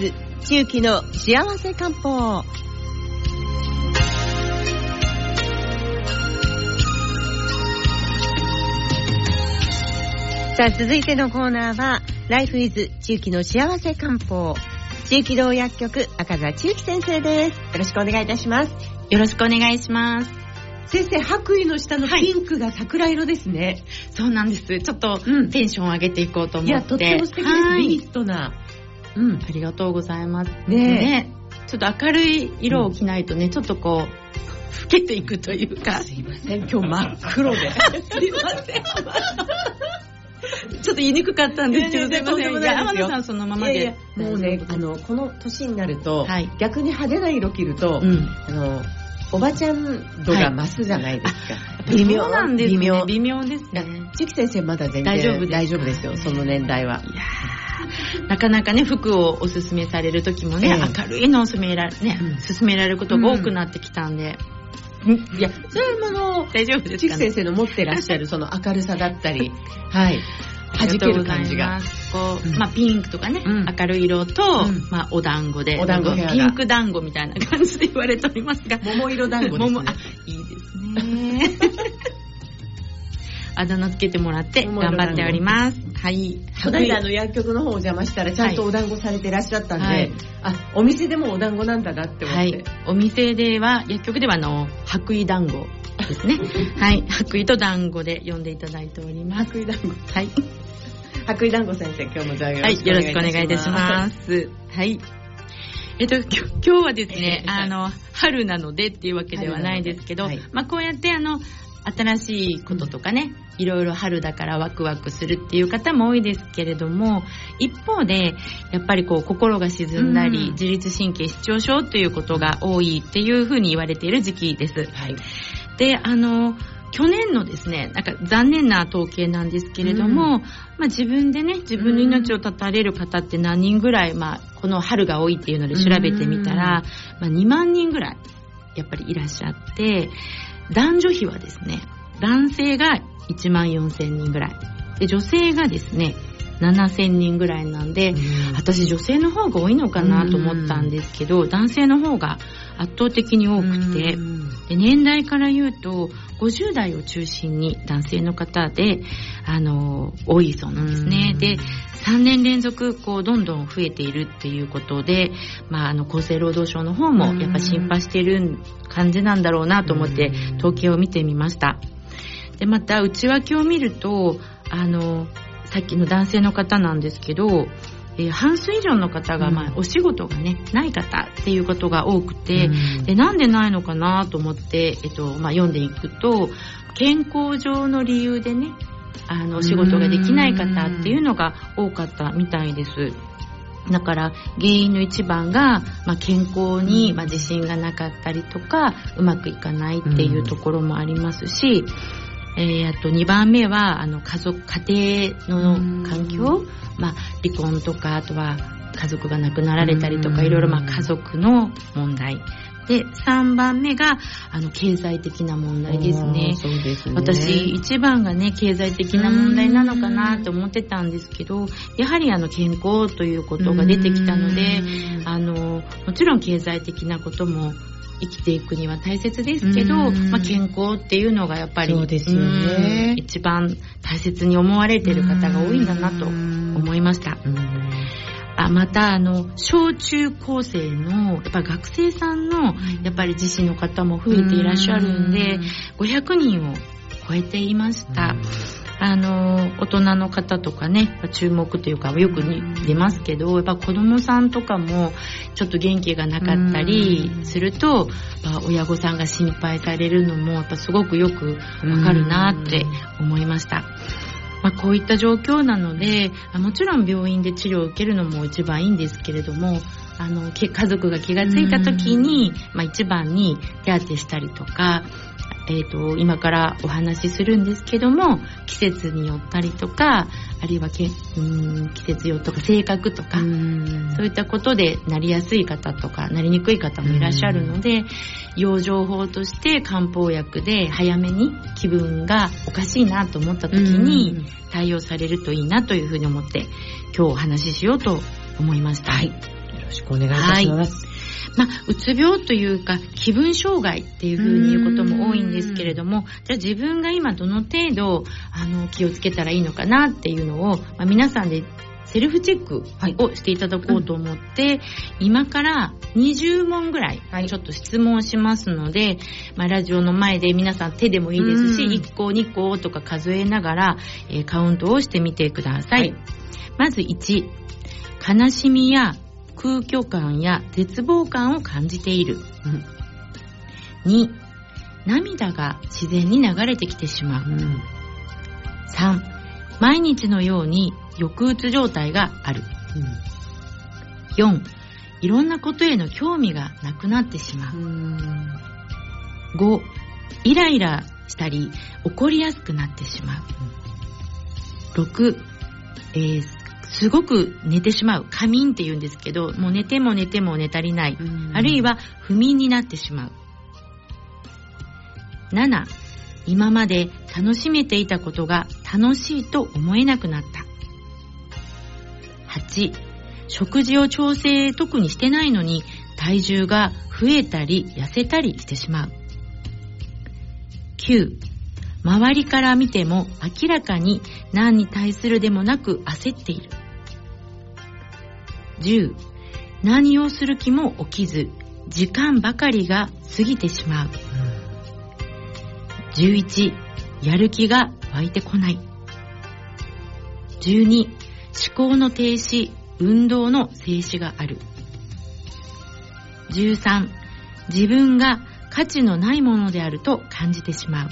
ズ中期の幸せ漢方。さあ続いてのコーナーはライフイズ中期の幸せ漢方。中期道薬局赤座中期先生です。よろしくお願いいたします。よろしくお願いします。先生白衣の下のピンクが桜色ですね、はい、そうなんです。ちょっとテンション上げていこうと思って、うん、いやとっても素敵です、ビビッドなうん、ありがとうございます。ねね。ちょっと明るい色を着ないとね、うん、ちょっとこう老けていくというか。すいません。今日真っ黒で。すいません。ちょっと言いにくかったんですけど、すいません。いや、天野さんそのままで。いやいやもうね、あの、この年になると、はい、逆に派手な色着ると、うん、あの、おばちゃん度が増すじゃないですか。はい、微妙。なんですね。微妙。微妙ですね。千木先生まだ全然大丈夫大丈夫ですよ、その年代は。いやなかなかね、服をおすすめされる時もね、えー、明るいのを勧められ、ね、うん、勧められることが多くなってきたんで。うん、いや、それはあの、大丈夫です先生の持ってらっしゃる その明るさだったり、はい。弾ける感じが。こう、まあピンクとかね、明るい色と、まあお団子で、お団子ピンク団子みたいな感じで言われておりますが。桃色団子ですね。いいですね。あだ名つけてもらって頑張っております。はい。この間あの薬局の方お邪魔したらちゃんとお団子されてらっしゃったんで、はい、あ、お店でもお団子なんだなって思って。はい。お店では、薬局ではあの、白衣団子ですね。はい。白衣と団子で呼んでいただいております。白衣団子。はい。白衣団子先生、今日もじゃあよろしくお願いいたします。はい。よろしくお願いいたします。はい。えっと、今日はですね、あの、春なのでっていうわけではないですけど、はい、まあこうやってあの、新しいこととかね、いろいろ春だからワクワクするっていう方も多いですけれども、一方で、やっぱりこう心が沈んだり、自律神経失調症ということが多いっていうふうに言われている時期です。はい、で、あの、去年のですね、なんか残念な統計なんですけれども、うん、まあ自分でね、自分の命を絶たれる方って何人ぐらい、まあこの春が多いっていうので調べてみたら、まあ2万人ぐらい、やっぱりいらっしゃって、男女比はですね、男性が1万4000人ぐらい。で、女性がですね、7000人ぐらいなんで、私女性の方が多いのかなと思ったんですけど、男性の方が圧倒的に多くて、で年代から言うと、50代を中心に男性の方で、あの、多いそうなんですね。で、3年連続、こう、どんどん増えているっていうことで、まあ、あの、厚生労働省の方も、やっぱ心配している感じなんだろうなと思って、統計を見てみました。で、また、内訳を見ると、あの、さっきの男性の方なんですけど、えー、半数以上の方が、まあ、お仕事がね、ない方っていうことが多くて、うん、でなんでないのかなと思って、えっとまあ、読んでいくと健康上の理由でねあのお仕事ができない方っていうのが多かったみたいです。だから原因の一番が、まあ、健康に、まあ、自信がなかったりとかうまくいかないっていうところもありますし、えー、あと2番目はあの家族家庭の環境、まあ、離婚とかあとは家族が亡くなられたりとかいろいろまあ家族の問題で3番目があの経済的な問題ですね。そうですね。私一番がね経済的な問題なのかなと思ってたんですけどやはりあの健康ということが出てきたのであのもちろん経済的なことも生きていくには大切ですけど、まあ、健康っていうのがやっぱりそうですよね。一番大切に思われてる方が多いんだなと思いました。あまたあの小中高生のやっぱ学生さんのやっぱり自身の方も増えていらっしゃるんで500人を超えていました。あの大人の方とかね注目というかよく出ますけどやっぱ子供さんとかもちょっと元気がなかったりすると、親御さんが心配されるのもやっぱすごくよくわかるなって思いました。まあ、こういった状況なのでもちろん病院で治療を受けるのも一番いいんですけれどもあの家族が気がついた時に、まあ、一番に手当てしたりとかえーと、今からお話しするんですけども季節によったりとかあるいはけうん季節用とか性格とかそういったことでなりやすい方とかなりにくい方もいらっしゃるので養生法として漢方薬で早めに気分がおかしいなと思った時に対応されるといいなというふうに思って今日お話ししようと思いました。はい。ろしくお願いいたします。はいまあ、うつ病というか気分障害っていうふうに言うことも多いんですけれどもじゃあ自分が今どの程度あの気をつけたらいいのかなっていうのを、まあ、皆さんでセルフチェックをしていただこうと思って、はい。うん、今から20問ぐらいちょっと質問しますので、はい、まあ、ラジオの前で皆さん手でもいいですし、1個2個とか数えながら、えー、カウントをしてみてください。はい、まず1、悲しみや空虚感や絶望感を感じている。うん、2、涙が自然に流れてきてしまう。うん、3、毎日のように抑うつ状態がある。うん、4、いろんなことへの興味がなくなってしまう。う5、イライラしたり怒りやすくなってしまう。6、えー、すごく寝てしまう。仮眠って言うんですけど、もう寝ても寝ても寝足りない。あるいは不眠になってしまう。7、今まで楽しめていたことが楽しいと思えなくなった。8、食事を調整特にしてないのに体重が増えたり痩せたりしてしまう。9、周りから見ても明らかに何に対するでもなく焦っている。10、何をする気も起きず、時間ばかりが過ぎてしまう。11、やる気が湧いてこない。12、思考の停止、運動の静止がある。13、自分が価値のないものであると感じてしまう。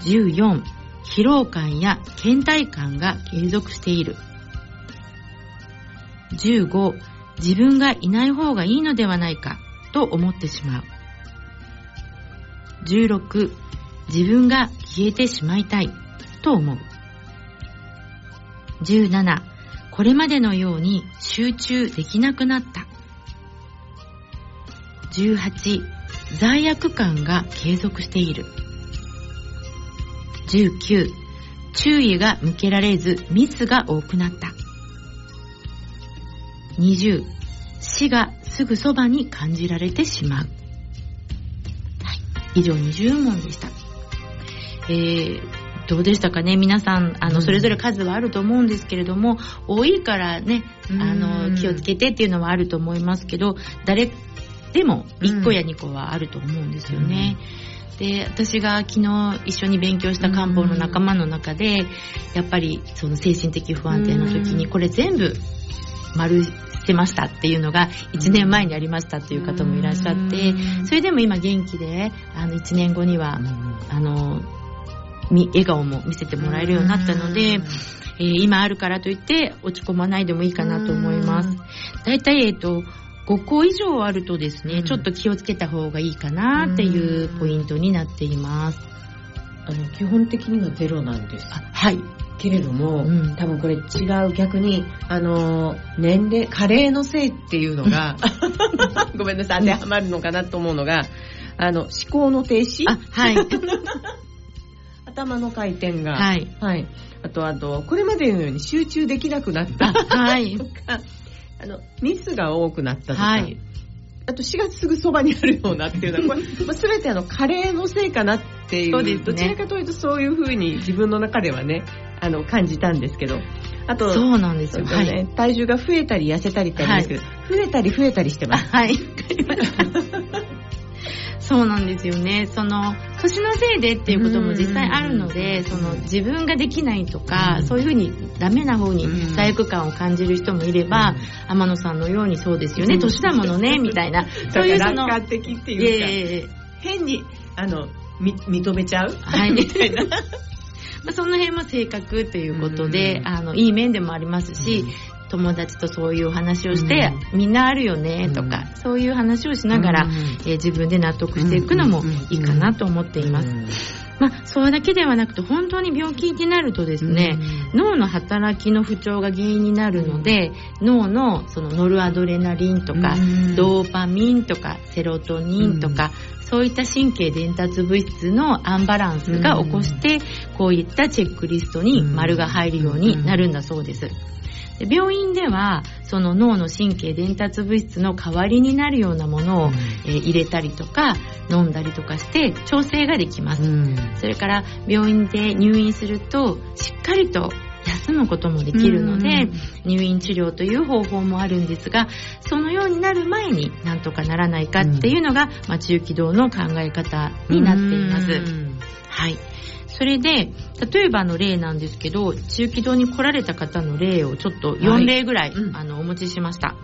14、疲労感や倦怠感が継続している。15、自分がいない方がいいのではないかと思ってしまう。16、自分が消えてしまいたいと思う。17、これまでのように集中できなくなった。18、罪悪感が継続している。19、注意が向けられずミスが多くなった。20、死がすぐそばに感じられてしまう。はい、以上20問でした。えー、どうでしたかね？皆さん、あの、それぞれ数はあると思うんですけれども、多いからね、あの、気をつけてっていうのはあると思いますけど、誰でも1個や2個はあると思うんですよね。で私が昨日一緒に勉強した漢方の仲間の中でやっぱりその精神的不安定な時にこれ全部丸してましたっていうのが1年前にありましたっていう方もいらっしゃってそれでも今元気であの1年後にはあの笑顔も見せてもらえるようになったので、えー、今あるからといって落ち込まないでもいいかなと思います。だいたい、えっ、と、5個以上あるとですね、ちょっと気をつけた方がいいかなっていうポイントになっています。あの基本的にはゼロなんです。はい。けれども、うん、多分これ違う逆にあの年齢加齢のせいっていうのが ごめんなさい当てはまるのかなと思うのがあの思考の停止？あはい。頭の回転が、はい、はい、あとあとこれまでのように集中できなくなった。はい、とかあのミスが多くなったとか、はい。あと4月すぐそばにあるようなっていうのは、これ、まあ、全てあの加齢のせいかなっていう、うね、どちらかというとそういうふうに自分の中ではね、あの、感じたんですけど、あと、そうなんですよ、ね、はい、体重が増えたり痩せたりってありますけど、はい、増えたり増えたりしてます。はい。そうなんですよね。その、年のせいでっていうことも実際あるので、その自分ができないとか、そういうふうにダメな方に罪悪感を感じる人もいれば、天野さんのようにそうですよね、年だものね、みたいな。そういうその。楽観的っていうか、変に、あの、認めちゃう？はい。みたいな。その辺も性格ということで、あの、いい面でもありますし、友達とそういう話をして、うん、みんなあるよねとか、うん、そういう話をしながら、うん、えー、自分で納得していくのもいいかなと思っています。まあ、それだけではなくて本当に病気になるとですね、脳の働きの不調が原因になるので脳のそのノルアドレナリンとか、ドーパミンとかセロトニンとか、そういった神経伝達物質のアンバランスが起こして、こういったチェックリストに丸が入るようになるんだそうです。病院ではその脳の神経伝達物質の代わりになるようなものを、えー、入れたりとか飲んだりとかして調整ができます、それから病院で入院するとしっかりと休むこともできるので、入院治療という方法もあるんですがそのようになる前になんとかならないかっていうのが、まあ、中気道の考え方になっています。はい。それで、例えばの例なんですけど、中気道に来られた方の例をちょっと4例ぐらい、はい、あのお持ちしました。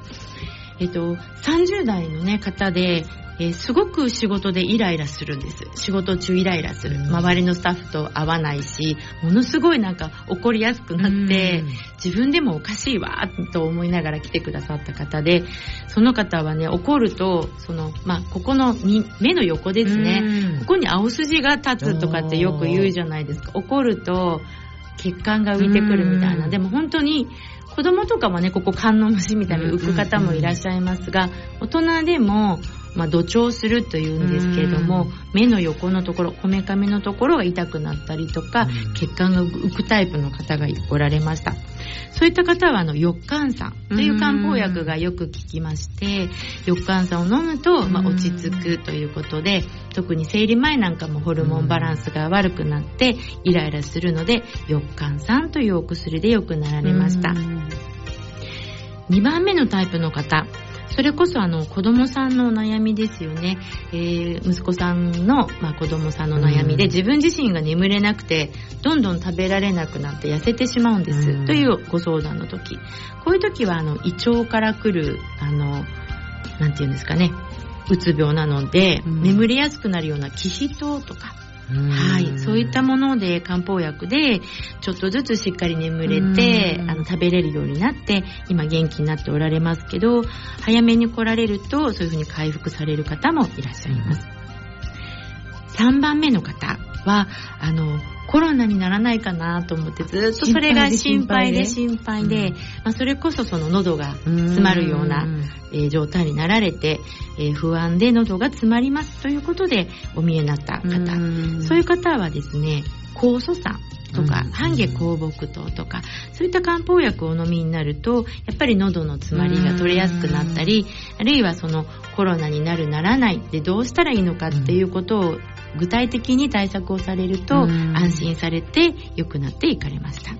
えっと、30代の、ね、方で、えー、すごく仕事でイライラするんです。仕事中イライラする。周りのスタッフと合わないし、ものすごいなんか怒りやすくなって、自分でもおかしいわ、と思いながら来てくださった方で、その方はね、怒ると、その、まあ、ここの目の横ですね、ここに青筋が立つとかってよく言うじゃないですか。怒ると、血管が浮いてくるみたいな。でも本当に、子供とかはね、ここ観音虫みたいに浮く方もいらっしゃいますが、大人でも、まあ、土調するというんですけれども、目の横のところ、こめかみのところが痛くなったりとか、血管が浮くタイプの方がおられました。そういった方は、あの、翼寒酸という漢方薬がよく効きまして、翼寒酸を飲むと、まあ、落ち着くということで、特に生理前なんかもホルモンバランスが悪くなって、イライラするので、翼寒酸というお薬でよくなられました。2番目のタイプの方、それこそあの子供さんのお悩みですよね、えー、息子さんの、まあ、子供さんの悩みで、自分自身が眠れなくてどんどん食べられなくなって痩せてしまうんです、というご相談の時。こういう時はあの胃腸から来るあのなんていうんですかねうつ病なので、眠りやすくなるような気皮糖とかはい、そういったもので漢方薬でちょっとずつしっかり眠れてあの食べれるようになって今元気になっておられますけど早めに来られるとそういうふうに回復される方もいらっしゃいます。3番目の方はあのコロナにならないかなと思ってずっとそれが心配で。心配で、まあ、それこそその喉が詰まるような、えー、状態になられて、えー、不安で喉が詰まりますということでお見えになった方。そういう方はですね酵素酸とか、半下香木糖とか、そういった漢方薬をお飲みになると、やっぱり喉の詰まりが取れやすくなったり、あるいはそのコロナになるならないでどうしたらいいのかっていうことを具体的に対策をされると安心されて良くなっていかれました。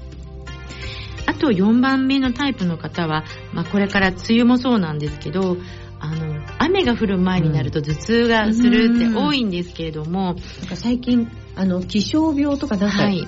あと4番目のタイプの方は、まあ、これから梅雨もそうなんですけどあの雨が降る前になると頭痛がするって多いんですけれども、なんか最近あの気象病とかなんか、はい、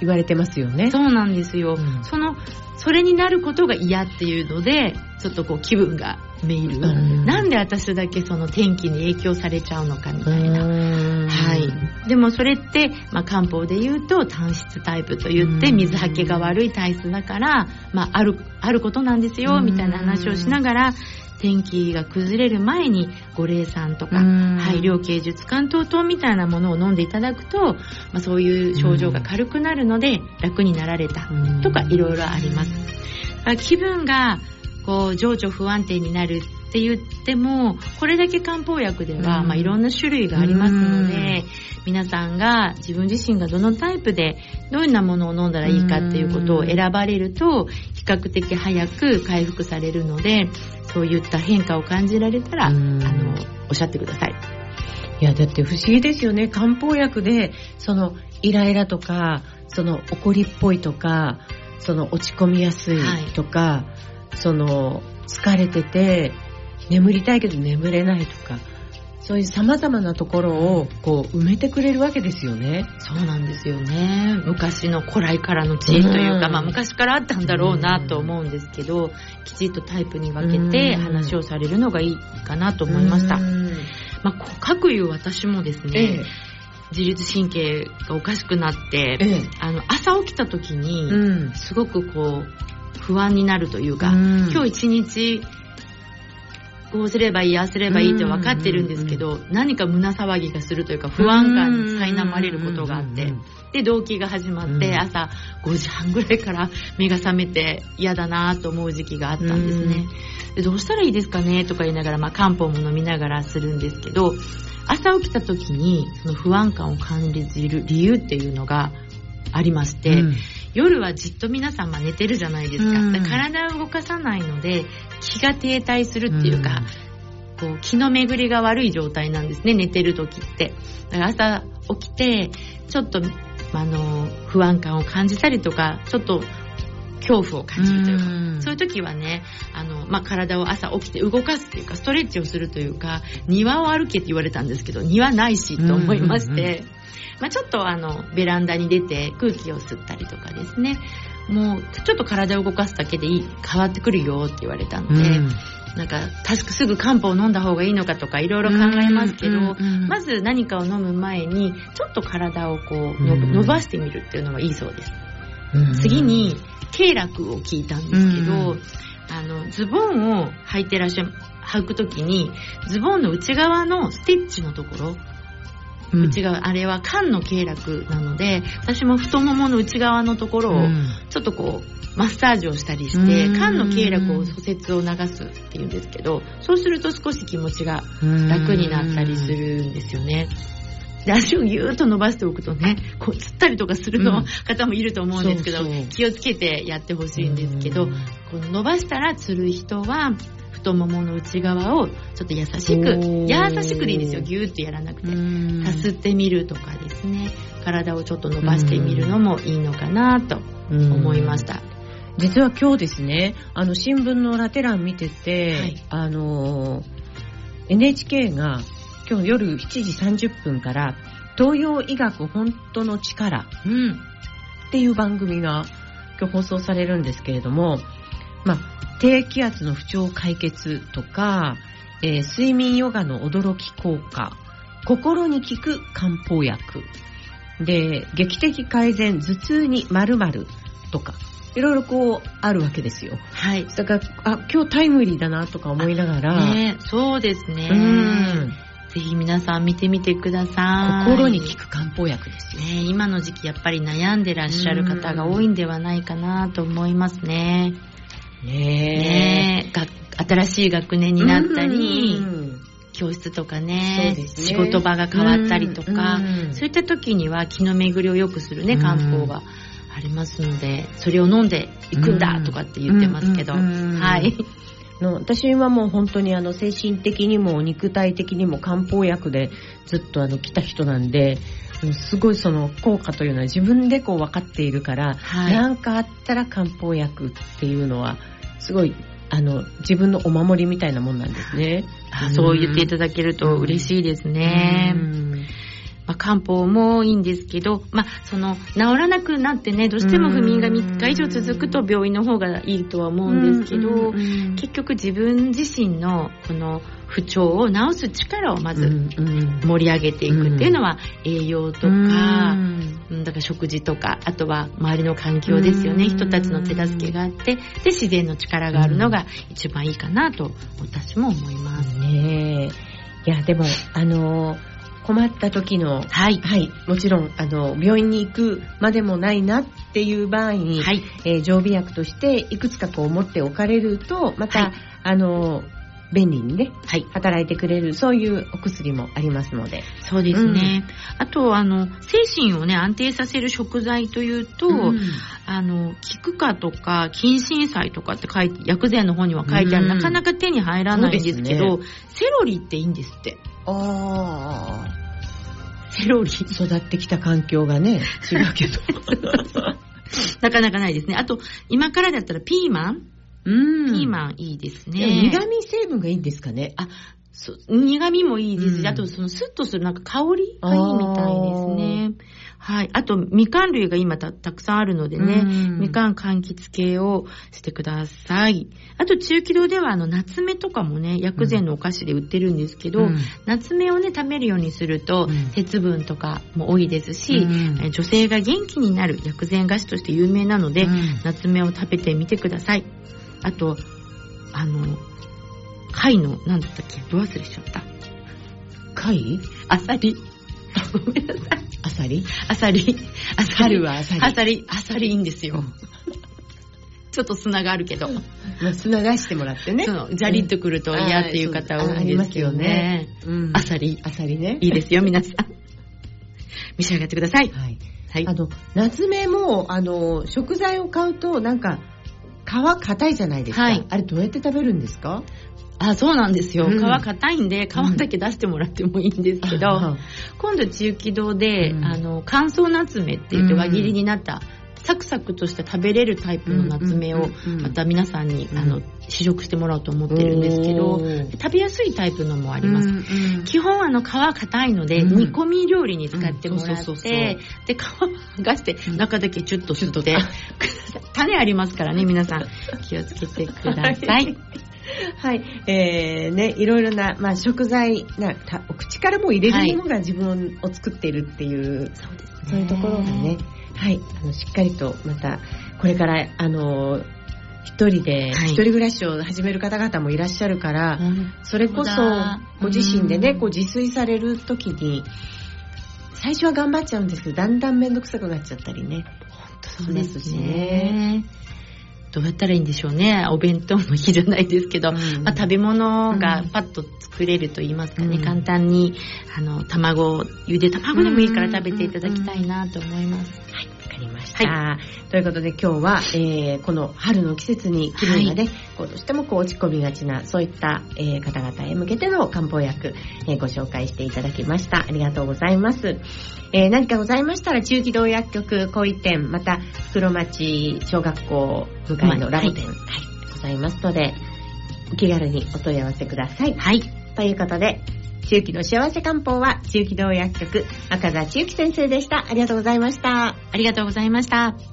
言われてますよね。そうなんですよ、うん、そのそれになることが嫌っていうのでちょっとこう気分がめいる、うん、なんで私だけその天気に影響されちゃうのかみたいな、はい、でもそれって、まあ、漢方で言うと単質タイプと言って水はけが悪い体質だから、まあ、あるあることなんですよみたいな話をしながら天気が崩れる前に五苓散とか配慮芸術関東糖みたいなものを飲んでいただくと、まあ、そういう症状が軽くなるので楽になられたとかいろいろあります。気分がこう情緒不安定になるって言ってもこれだけ漢方薬では、まあ、いろんな種類がありますので皆さんが自分自身がどのタイプでどんなものを飲んだらいいかっていうことを選ばれると比較的早く回復されるのでそういった変化を感じられたら、あの、おっしゃってください。いや、だって不思議ですよね。漢方薬で、その、イライラとか、その、怒りっぽいとか、その、落ち込みやすいとか、はい、その、疲れてて、眠りたいけど眠れないとか、そういう様々なところをこう埋めてくれるわけですよね。そうなんですよね。昔の古来からの知恵というか、まあ昔からあったんだろうなと思うんですけど、きちっとタイプに分けて話をされるのがいいかなと思いました。まあ、各言う私もですね、ええ。自律神経がおかしくなって、ええ、あの朝起きた時にすごくこう不安になるというか、うん、今日一日こうすればいいああすればいいって分かってるんですけど、何か胸騒ぎがするというか不安感に苛まれることがあって、で動機が始まって朝5時半ぐらいから目が覚めて嫌だなと思う時期があったんですね。でどうしたらいいですかねとか言いながら、まあ、漢方も飲みながらするんですけど朝起きた時にその不安感を感じる理由っていうのがありまして、うん、夜はじっと皆さん寝てるじゃないですか。か体を動かさないので気が停滞するっていうか、こう気の巡りが悪い状態なんですね寝てる時って。だから朝起きてちょっとあの不安感を感じたりとかちょっと恐怖を感じるというか、うそういう時はね、あの、まあ、体を朝起きて動かすっていうか、ストレッチをするというか、庭を歩けって言われたんですけど、庭ないしと思いまして、まあ、ちょっとあの、ベランダに出て空気を吸ったりとかですね、もう、ちょっと体を動かすだけでいい、変わってくるよって言われたので、なんか、確かすぐ漢方を飲んだ方がいいのかとかいろいろ考えますけど、まず何かを飲む前に、ちょっと体をこう、伸ばしてみるっていうのがいいそうです。次に、経絡を聞いたんですけど、あの、ズボンを履いてらっしゃる、履くときに、ズボンの内側のステッチのところ、内側、あれは肝の経絡なので、私も太ももの内側のところを、ちょっとこう、マッサージをしたりして、肝の経絡を、疎節を流すっていうんですけど、そうすると少し気持ちが楽になったりするんですよね。で足をぎゅーっと伸ばしておくとねこうつったりとかするの、方もいると思うんですけど気をつけてやってほしいんですけど、この伸ばしたらつる人は太ももの内側をちょっと優しく優しくでいいですよぎゅーっとやらなくてさすってみるとかですね。体をちょっと伸ばしてみるのもいいのかなと思いました。実は今日ですね、あの新聞のラテ欄見てて、はい、あの NHK が今日夜7時30分から東洋医学本当の力、うん、っていう番組が今日放送されるんですけれども、まあ、低気圧の不調解決とか、えー、睡眠ヨガの驚き効果、心に効く漢方薬、で、劇的改善、頭痛に〇〇とか、いろいろこうあるわけですよ。はい。だから、あ、今日タイムリーだなとか思いながら。ね、そうですね。うん。ぜひ皆さん見てみてください。心に効く漢方薬ですよ。ね、今の時期やっぱり悩んでらっしゃる方が多いんではないかなと思いますね。ねえ。新しい学年になったり、教室とかね、ね、仕事場が変わったりとか、そういった時には気の巡りを良くするね、漢方がありますので、それを飲んでいくんだとかって言ってますけど、はい。の私はもう本当にあの精神的にも肉体的にも漢方薬でずっとあの来た人なんで、すごいその効果というのは自分でこう分かっているから、はい、なんかあったら漢方薬っていうのはすごいあの自分のお守りみたいなもんなんですね。そう言っていただけると嬉しいですね。うんまあ、漢方もいいんですけど、まあ、その治らなくなってねどうしても不眠が3日以上続くと病院の方がいいとは思うんですけど、結局自分自身のこの不調を治す力をまず盛り上げていくっていうのは栄養とか、だから食事とかあとは周りの環境ですよね。人たちの手助けがあってで自然の力があるのが一番いいかなと私も思います。ねいやでもあのー困った時の、はい、はい、もちろんあの病院に行くまでもないなっていう場合に、はい、えー、常備薬としていくつかこう持っておかれるとまた、はい、あの便利にね、はい、働いてくれるそういうお薬もありますので。そうですね、うん、あとあの精神をね安定させる食材というと、うん、あの菊花とか近親菜とかって書いて薬膳の方には書いてある、うん、なかなか手に入らないんですけど、ね、セロリっていいんですってああ。セロリ育ってきた環境がね、違うけど。なかなかないですね。あと、今からだったらピーマンうん。ピーマンいいですね。苦味成分がいいんですかね。あ、苦味もいいですし、うん、あとそのスッとするなんか香りがいいみたいで。はい。あと、みかん類が今たたくさんあるのでね、みかん柑橘系をしてください。あと、中気道では、あの、夏目とかもね、薬膳のお菓子で売ってるんですけど、うん、夏目をね、食べるようにすると、うん、鉄分とかも多いですし、うん、女性が元気になる薬膳菓子として有名なので、夏目を食べてみてください。あと、あの、貝の、なんだったっけ？ど忘れしちゃった。貝？あさり。ごめんなさい。あさり？あさり。あさりはあさり。あさり、あさりいいんですよ。ちょっと砂があるけど。まあ、砂出してもらってね。そう、ジャリッとくると嫌っていう方多いんですよね。あさり。あさりね。いいですよ、皆さん。召し上がってください。はい。はい、あの夏目もあの食材を買うとなんか皮硬いじゃないですか、はい、あれどうやって食べるんですか？あそうなんですよ、うん、皮硬いんで皮だけ出してもらってもいいんですけど、うん、今度中気堂で、うん、あの乾燥夏目って言って輪切りになったサクサクとして食べれるタイプの夏目をまた皆さんに、あの試食してもらおうと思ってるんですけど食べやすいタイプのもあります、うんうん、基本あの皮硬いので、煮込み料理に使ってもらってで皮剥がして中だけチュッとすって、種ありますからね皆さん。気をつけてください。はい、えー、ね、いろいろな、まあ、食材なお口からも入れるものが自分を作っているっていう、はい、そうですね、そういうところがね、はい、あのしっかりとまたこれからあの一人で、一人暮らしを始める方々もいらっしゃるから、それこそご自身でね、こう自炊される時に最初は頑張っちゃうんですけどだんだん面倒くさくなっちゃったりね。本当そうですねどうやったらいいんでしょうね。お弁当もいいじゃないですけど、うん、まあ、食べ物がパッと作れると言いますかね、うん、簡単にあの卵ゆで卵でもいいから食べていただきたいなと思います。はいりました、はい、ということで今日は、えー、この春の季節に気分がね、はい、こうどうしてもこう落ち込みがちなそういった、えー、方々へ向けての漢方薬、えー、ご紹介していただきました。ありがとうございます、え何かございましたら中気道薬局小井店また袋町小学校向かい。のラボ店、はい、ございますのでお気軽にお問い合わせください。はい。ということで中期の幸せ漢方は中期同薬局赤座中期先生でした。ありがとうございました。ありがとうございました。